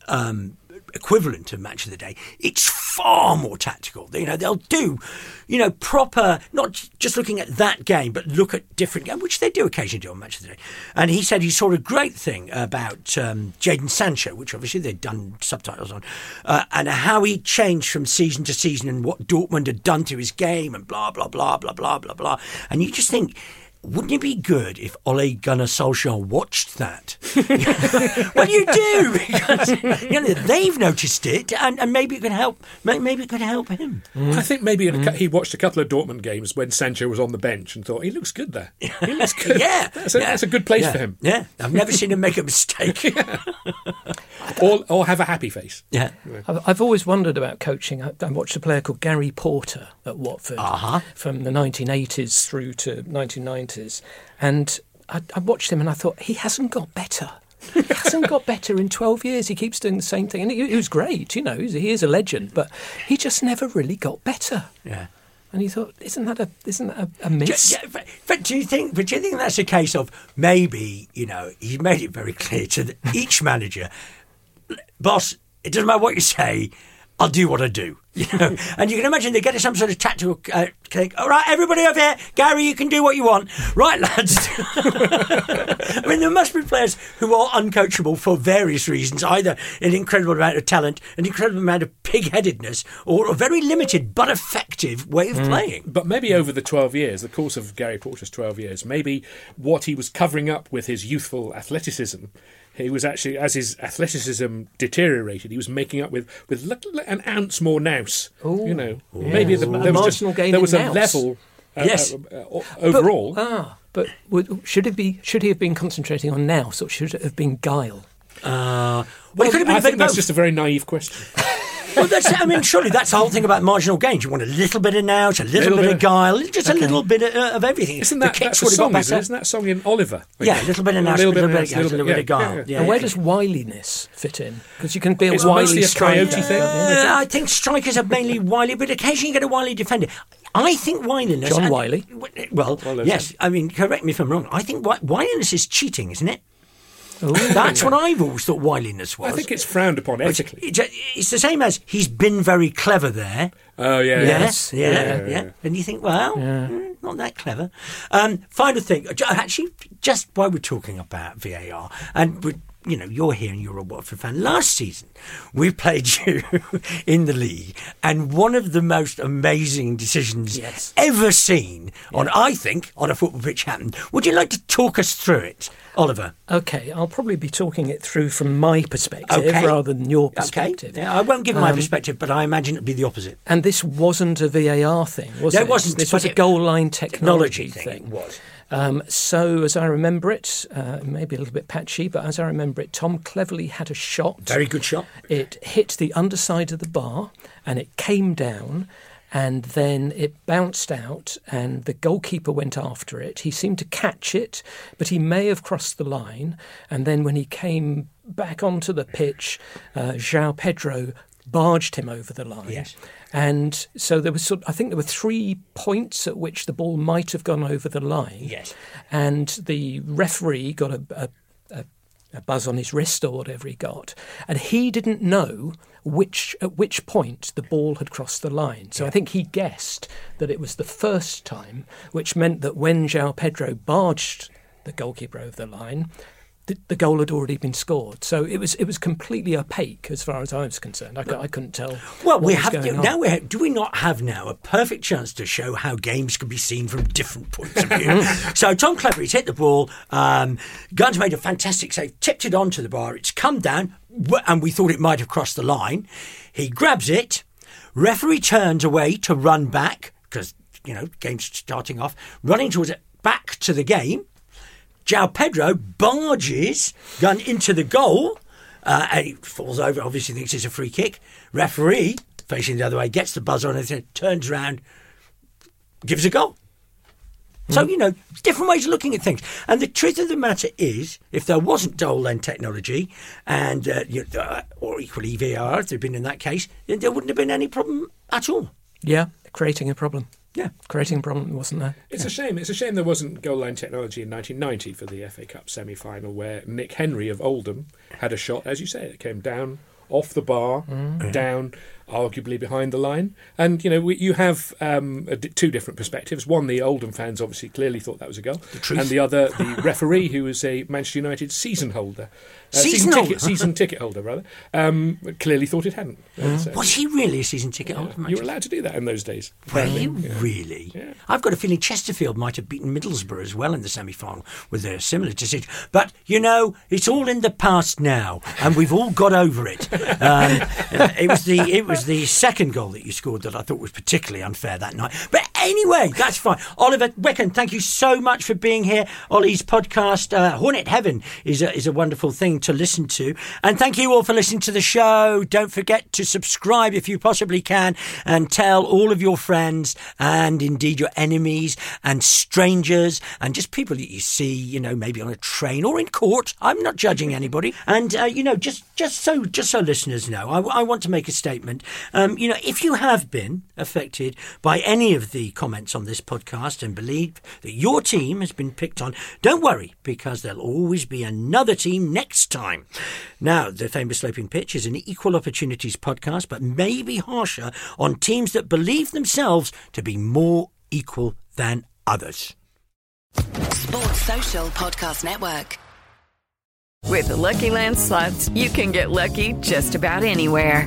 Equivalent of match of the day it's far more tactical. You know they'll do you know proper not just looking at that game but look at different games which they do occasionally do on match of the day. And he said he saw a great thing about um, Jadon Sancho which obviously they'd done subtitles on uh, and how he changed from season to season and what Dortmund had done to his game and blah blah blah blah blah blah blah. And you just think wouldn't it be good if Ole Gunnar Solskjaer watched that? well, you do because you know they've noticed it, and, and maybe it could help. Maybe it could help him. I think maybe in a he watched a couple of Dortmund games when Sancho was on the bench and thought he looks good there. He looks good. Yeah, that's a, yeah, that's a good place yeah, for him. Yeah, I've never seen him make a mistake. Or or have a happy face. yeah, I've, I've always wondered about coaching. I, I watched a player called Gary Porter at Watford Uh-huh. from the 1980s through to 1990s, and I, I watched him and I thought he hasn't got better. he hasn't got better in 12 years. He keeps doing the same thing, and he, he was great. You know, he's, he is a legend, but he just never really got better. yeah. And you thought, isn't that a isn't that a, a miss? yeah, but, but do you think? But do you think that's a case of maybe you know he's made it very clear to the, each manager, boss. It doesn't matter what you say. I'll do what I do. You know, and you can imagine they get some sort of tactical uh, thing. All right, everybody over here, Gary, you can do what you want, right, lads? I mean, there must be players who are uncoachable for various reasons, either an incredible amount of talent, an incredible amount of pig-headedness, or a very limited but effective way of playing. But maybe over the 12 years, the course of Gary Porter's 12 years, maybe what he was covering up with his youthful athleticism, he was actually, as his athleticism deteriorated, he was making up with, with li- li- an ounce more now Nous. You know, maybe the, there was just marginal gain there was a Nous. level. Uh, Yes. uh, uh, overall, Ah, but would, should it be? Should he have been concentrating on Nous, or should it have been Guile? Uh, well, it could have been I a think of that's just a very naive question. Well, that's, I mean, surely that's the whole thing about marginal gains. You want a little bit of nous, a little, Little bit, bit of of- guile, just a little bit of, uh, of everything. Isn't that kicks that's a would have song? Isn't, better. it? isn't that song in Oliver? Yeah, a little bit of nous, a little bit of guile, a little bit of guile. Yeah, and where yeah. does wiliness fit in? Because you can be a It's wily mostly a striker. coyote thing. Uh, I think strikers are mainly wily, but occasionally you get a wily defender. I think wiliness. John and- Wiley. Well, Well, yes. I mean, correct me if I'm wrong. I think wi- wiliness is cheating, isn't it? Ooh. That's what I've always thought wiliness was. I think it's frowned upon It's, ethically. it's, it's the same as he's been very clever there. Oh yeah, Yes, yeah, yeah, yeah, yeah. And you think, well, mm, not that clever. Um, final thing, actually, just while we're talking about VAR, and we you know, you're here and you're a Watford fan. Last season, we played you in the league, and one of the most amazing decisions Yes. ever seen on, I think, on a football pitch happened. Would you like to talk us through it, Oliver? Okay, I'll probably be talking it through from my perspective Okay. rather than your Okay. perspective. Yeah, I won't give my Um, perspective, but I imagine it'd be the opposite. And this wasn't a VAR thing, was No, it? it wasn't, This was a goal line technology, Technology thing, thing. it was. Um, so, as I remember it, uh, maybe a little bit patchy, but as I remember it, Tom Cleverley had a shot. Very good shot. It hit the underside of the bar and it came down and then it bounced out and the goalkeeper went after it. He seemed to catch it, but he may have crossed the line. And then when he came back onto the pitch, uh, João Pedro barged him over the line. Yes. And so there was sort I think there were three points at which the ball might have gone over the line. Yes. And the referee got a, a, a, a buzz on his wrist or whatever he got, and he didn't know which at which point the ball had crossed the line. So I think he guessed that it was the first time, which meant that when João Pedro barged the goalkeeper over the line. The, the goal had already been scored, so it was it was completely opaque as far as I was concerned. I, I couldn't tell. Well, we have now. We have, do we not have now a perfect chance to show how games can be seen from different points of view? so Tom Cleverley's hit the ball. Um, Gunn's made a fantastic save, tipped it onto the bar. It's come down, and we thought it might have crossed the line. He grabs it. Referee turns away to run back because you know game's starting off. Running towards it, back to the game. João Pedro barges Gunn into the goal. Uh, and he falls over, obviously thinks it's a free kick. Referee, facing the other way, gets the buzzer on and turns around, gives a goal. So, you know, different ways of looking at things. And the truth of the matter is, if there wasn't goal line technology, and uh, you uh, or equally VAR, if there'd been in that case, then there wouldn't have been any problem at all. Yeah, creating a problem. Yeah. Creating a problem, wasn't there? It's a shame. It's a shame there wasn't goal line technology in 1990 for the FA Cup semi-final, where Nick Henry of Oldham had a shot, as you say, it came down off the bar, mm. down, arguably behind the line. And you know, we, you have um, d- two different perspectives. One, the Oldham fans obviously clearly thought that was a goal, truth. and the other, the referee, who was a Manchester United season holder, uh, Season holder? ticket, season ticket holder rather, um, clearly thought it hadn't. And so- Was he really a season ticket holder? you were allowed to do that in those days. Were you really? Yeah. I've got a feeling Chesterfield might have beaten Middlesbrough as well in the semi final with a similar decision. But, you know, it's all in the past now, and we've all got over it. Um, uh, it, was the, it was the second goal that you scored that I thought was particularly unfair that night. But anyway, that's fine. Oliver Wicken, thank you so much for being here. Olly's podcast, uh, Hornet Heaven, is a, is a wonderful thing to listen to. And thank you all for listening to the show. Don't forget to subscribe if you possibly can and tell all of your friends and indeed your enemies and strangers and just people that you see, you know, maybe on a train or in court. I'm not judging anybody. And, uh, you know, just, just so, just so listeners know, I, I want to make a statement. Um, you know, if you have been affected by any of the comments on this podcast and believe that your team has been picked on, don't worry because there'll always be another team next time. Now, the famous sloping pitch is an equal opportunities podcast, but may be harsher on teams that believe themselves to be more equal than others. Sports Social Podcast Network. With the Lucky Land slots, you can get lucky just about anywhere.